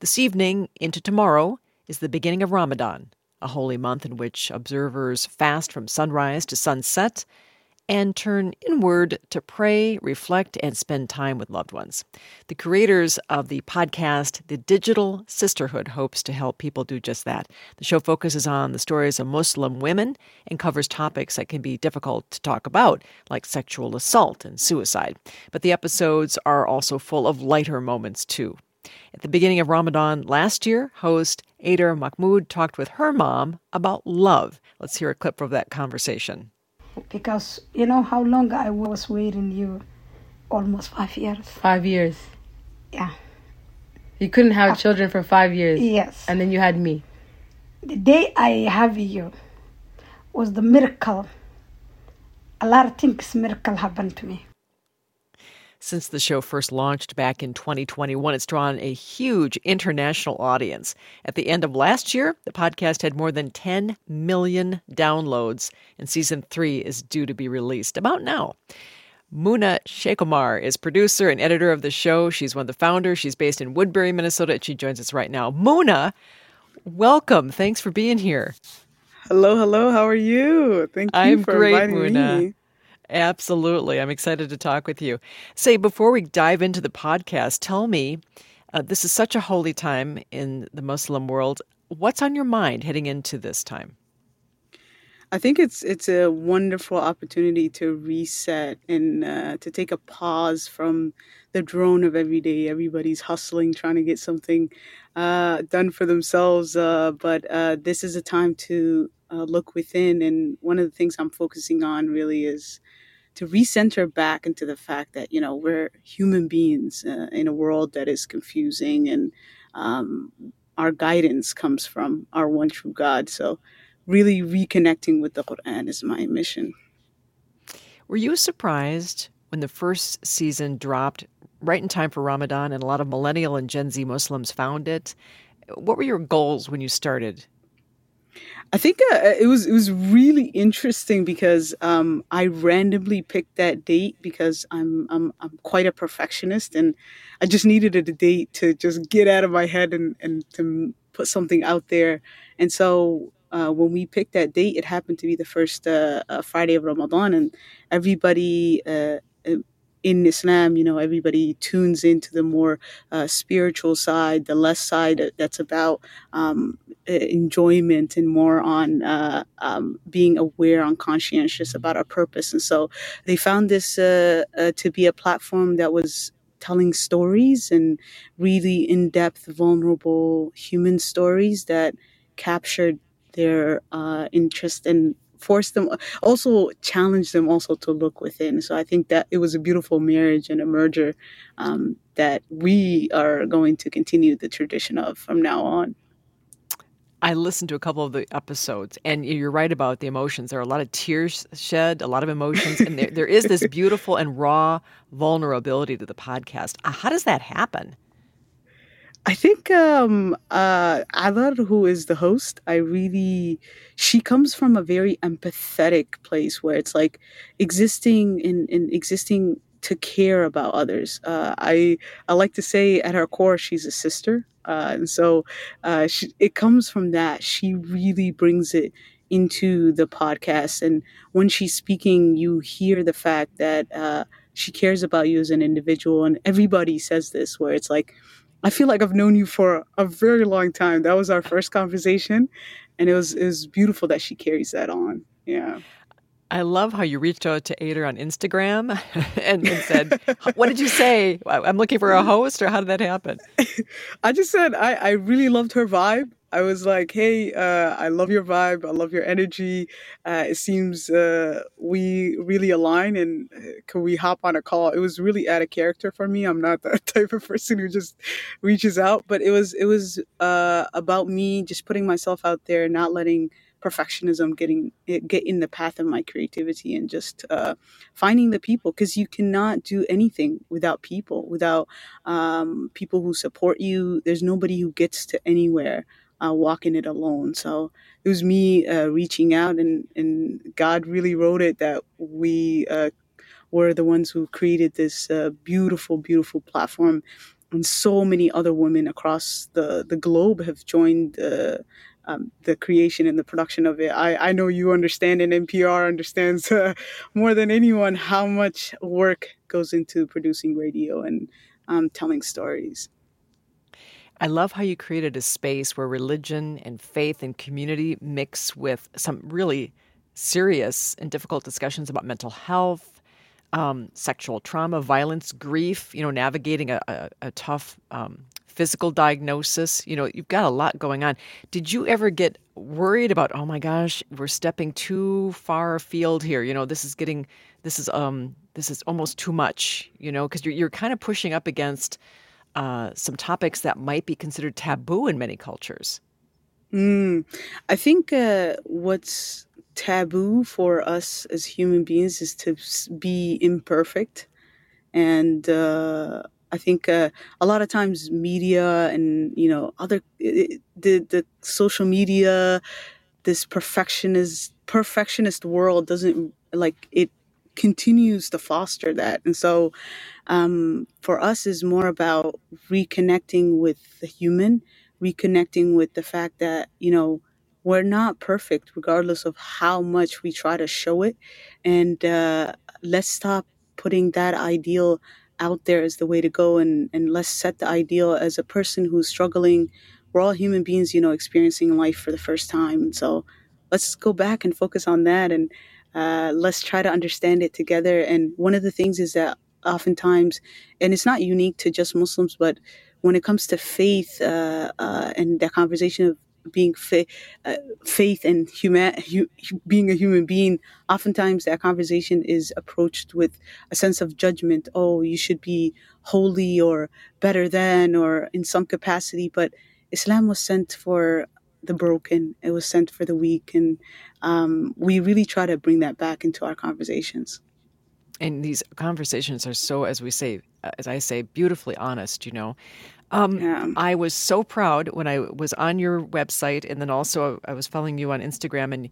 This evening into tomorrow is the beginning of Ramadan, a holy month in which observers fast from sunrise to sunset and turn inward to pray, reflect, and spend time with loved ones. The creators of the podcast, The Digital Sisterhood, hopes to help people do just that. The show focuses on the stories of Muslim women and covers topics that can be difficult to talk about, like sexual assault and suicide. But the episodes are also full of lighter moments, too. At the beginning of Ramadan last year, host Ader Mahmoud talked with her mom about love. Let's hear a clip of that conversation because you know how long I was waiting you almost five years. Five years. Yeah. You couldn't have uh, children for five years. Yes. And then you had me. The day I have you was the miracle. A lot of things miracle happened to me. Since the show first launched back in 2021, it's drawn a huge international audience. At the end of last year, the podcast had more than 10 million downloads, and season three is due to be released about now. Muna Scekomar is producer and editor of the show. She's one of the founders. She's based in Woodbury, Minnesota, and she joins us right now. Muna, welcome. Thanks for being here. Hello, hello. How are you? Thank you I'm for great, inviting Muna. me. Absolutely. I'm excited to talk with you. Say, before we dive into the podcast, tell me uh, this is such a holy time in the Muslim world. What's on your mind heading into this time? I think it's it's a wonderful opportunity to reset and uh, to take a pause from the drone of every day. Everybody's hustling, trying to get something uh, done for themselves. Uh, but uh, this is a time to uh, look within. And one of the things I'm focusing on really is to recenter back into the fact that you know we're human beings uh, in a world that is confusing and um, our guidance comes from our one true god. So really reconnecting with the quran is my mission. Were you surprised when the first season dropped right in time for ramadan and a lot of millennial and gen z muslims found it? What were your goals when you started I think uh, it was it was really interesting because um, I randomly picked that date because I'm I'm I'm quite a perfectionist and I just needed a date to just get out of my head and and to put something out there. And so uh, when we picked that date, it happened to be the first uh, uh Friday of Ramadan, and everybody uh, in Islam, you know, everybody tunes into the more uh, spiritual side, the less side that's about um, enjoyment and more on uh, um, being aware and conscientious about our purpose. And so they found this uh, uh to be a platform that was telling stories and really in depth, vulnerable human stories that captured their uh, interest and force them also challenge them also to look within so i think that it was a beautiful marriage and a merger um, that we are going to continue the tradition of from now on I listened to a couple of the episodes, and you're right about the emotions. There are a lot of tears shed, a lot of emotions, and there, there is this beautiful and raw vulnerability to the podcast. Uh, how does that happen? I think um, uh, Adar, who is the host, I really, she comes from a very empathetic place where it's like existing in, in existing to care about others. Uh, I I like to say at her core she's a sister, uh, and so uh, she, it comes from that. She really brings it into the podcast, and when she's speaking, you hear the fact that uh, she cares about you as an individual, and everybody says this where it's like I feel like I've known you for a very long time. That was our first conversation, and it was it was beautiful that she carries that on. Yeah. I love how you reached out to Ader on Instagram and, and, said, "What did you say? I'm looking for a host, or how did that happen?" I just said I, I really loved her vibe, I was like, hey, uh, I love your vibe. I love your energy. Uh, it seems uh, we really align and uh, can we hop on a call? It was really out of character for me. I'm not that type of person who just reaches out, but it was, it was uh, about me just putting myself out there, not letting perfectionism getting get in the path of my creativity and just uh, finding the people because you cannot do anything without people without um, people who support you there's nobody who gets to anywhere uh, walking it alone. So it was me uh, reaching out, and, and God really wrote it that we uh, were the ones who created this uh, beautiful, beautiful platform and so many other women across the, the globe have joined uh, um, the creation and the production of it. I, I know you understand, and NPR understands uh, more than anyone how much work goes into producing radio and um, telling stories. I love how you created a space where religion and faith and community mix with some really serious and difficult discussions about mental health, um, sexual trauma, violence, grief, you know, navigating a, a, a tough um, physical diagnosis. You know, you've got a lot going on. Did you ever get worried about, oh my gosh, we're stepping too far afield here? You know, this is getting, this is, um, this is almost too much, you know, because you're, you're kind of pushing up against uh, some topics that might be considered taboo in many cultures. Mm, I think uh, what's taboo for us as human beings is to be imperfect. And uh, I think uh, a lot of times media and, you know, other, the, the social media, this perfectionist, perfectionist world doesn't like it continues to foster that. And so um, for us is more about reconnecting with the human, reconnecting with the fact that, you know, we're not perfect regardless of how much we try to show it. And uh, let's stop putting that ideal out there as the way to go and, and let's set the ideal as a person who's struggling. We're all human beings, you know, experiencing life for the first time. And so let's go back and focus on that and uh, let's try to understand it together. And one of the things is that oftentimes, and it's not unique to just Muslims, but when it comes to faith uh, uh, and that conversation of being fa- uh, faith and human hu- being a human being oftentimes that conversation is approached with a sense of judgment oh you should be holy or better than or in some capacity but islam was sent for the broken it was sent for the weak and um, we really try to bring that back into our conversations and these conversations are so, as we say, as I say, beautifully honest. You know, um, yeah. I was so proud when I was on your website, and then also I was following you on Instagram, and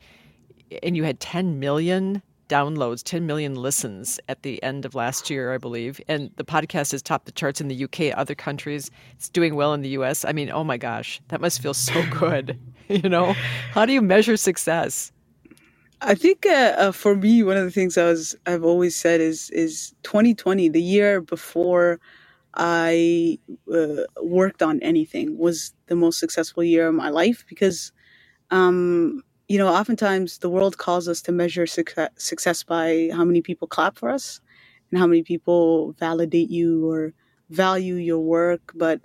and you had 10 million downloads, 10 million listens at the end of last year, I believe. And the podcast has topped the charts in the UK, other countries. It's doing well in the US. I mean, oh my gosh, that must feel so good. you know, how do you measure success? I think uh, uh, for me, one of the things I was I've always said is is 2020, the year before I uh, worked on anything, was the most successful year of my life because, um, you know, oftentimes the world calls us to measure success, success by how many people clap for us and how many people validate you or value your work. But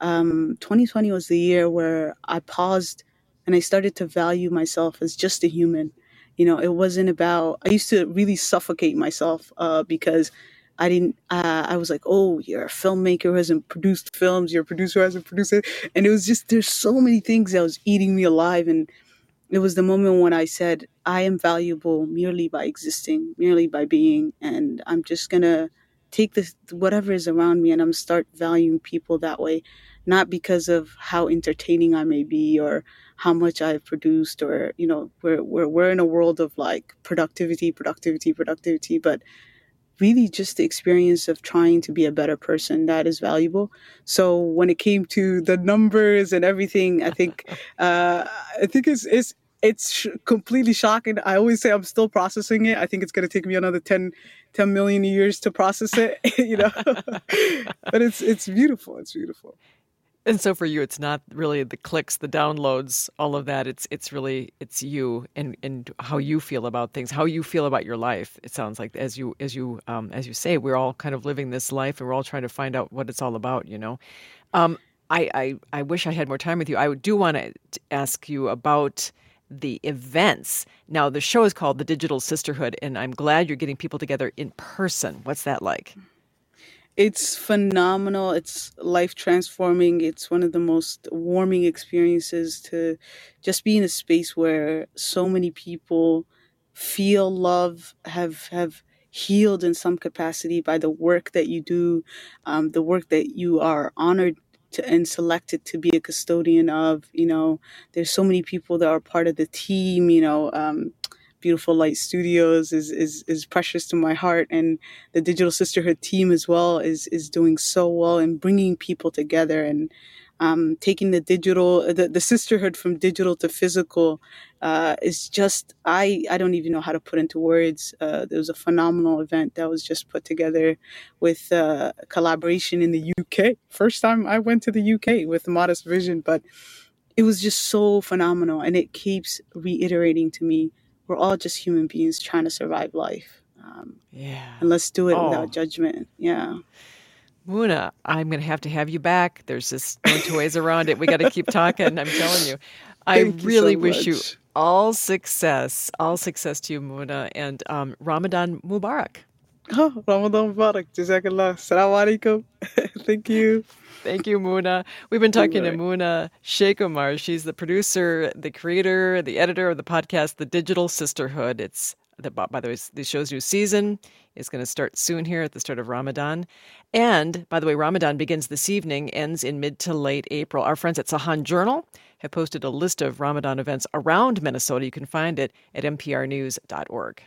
um, 2020 was the year where I paused and I started to value myself as just a human you know, it wasn't about, I used to really suffocate myself uh, because I didn't, uh, I was like, oh, you're a filmmaker who hasn't produced films, you're a producer who hasn't produced it. And it was just, there's so many things that was eating me alive. And it was the moment when I said, I am valuable merely by existing, merely by being. And I'm just going to take this, whatever is around me, and I'm start valuing people that way, not because of how entertaining I may be or how much I've produced or, you know, we're, we're, we're in a world of like productivity, productivity, productivity, but really just the experience of trying to be a better person that is valuable. So when it came to the numbers and everything, I think, uh, I think it's, it's, it's sh- completely shocking. I always say I'm still processing it. I think it's going to take me another 10, 10 million years to process it, you know, but it's, it's beautiful. It's beautiful. And so for you, it's not really the clicks, the downloads, all of that. It's it's really it's you and and how you feel about things, how you feel about your life. It sounds like as you as you um, as you say, we're all kind of living this life, and we're all trying to find out what it's all about. You know, um, I, I I wish I had more time with you. I do want to ask you about the events. Now, the show is called The Digital Sisterhood, and I'm glad you're getting people together in person. What's that like? It's phenomenal. It's life transforming. It's one of the most warming experiences to just be in a space where so many people feel love, have have healed in some capacity by the work that you do, um, the work that you are honored to, and selected to be a custodian of. You know, there's so many people that are part of the team. You know, um, Beautiful Light Studios is, is is precious to my heart, and the Digital Sisterhood team as well is is doing so well and bringing people together and um, taking the digital the, the sisterhood from digital to physical uh, is just I I don't even know how to put into words. Uh, there was a phenomenal event that was just put together with uh, collaboration in the UK. First time I went to the UK with Modest Vision, but it was just so phenomenal, and it keeps reiterating to me we're all just human beings trying to survive life. Um, Yeah. and let's do it Oh. without judgment. Yeah. Muna, I'm going to have to have you back. There's just no two ways around it. We got to keep talking. I'm telling you. I Thank you really so wish you all success. All success to you, Muna, and um, Ramadan Mubarak. Oh, Ramadan Mubarak. Jazakallah. Assalamu alaikum. Thank you. Thank you, Muna. We've been talking to Muna Scekomar. She's the producer, the creator, the editor of the podcast, The Digital Sisterhood. It's the, by the way, show's new season is going to start soon here at the start of Ramadan. And by the way, Ramadan begins this evening, ends in mid to late April. Our friends at Sahan Journal have posted a list of Ramadan events around Minnesota. You can find it at mprnews.org.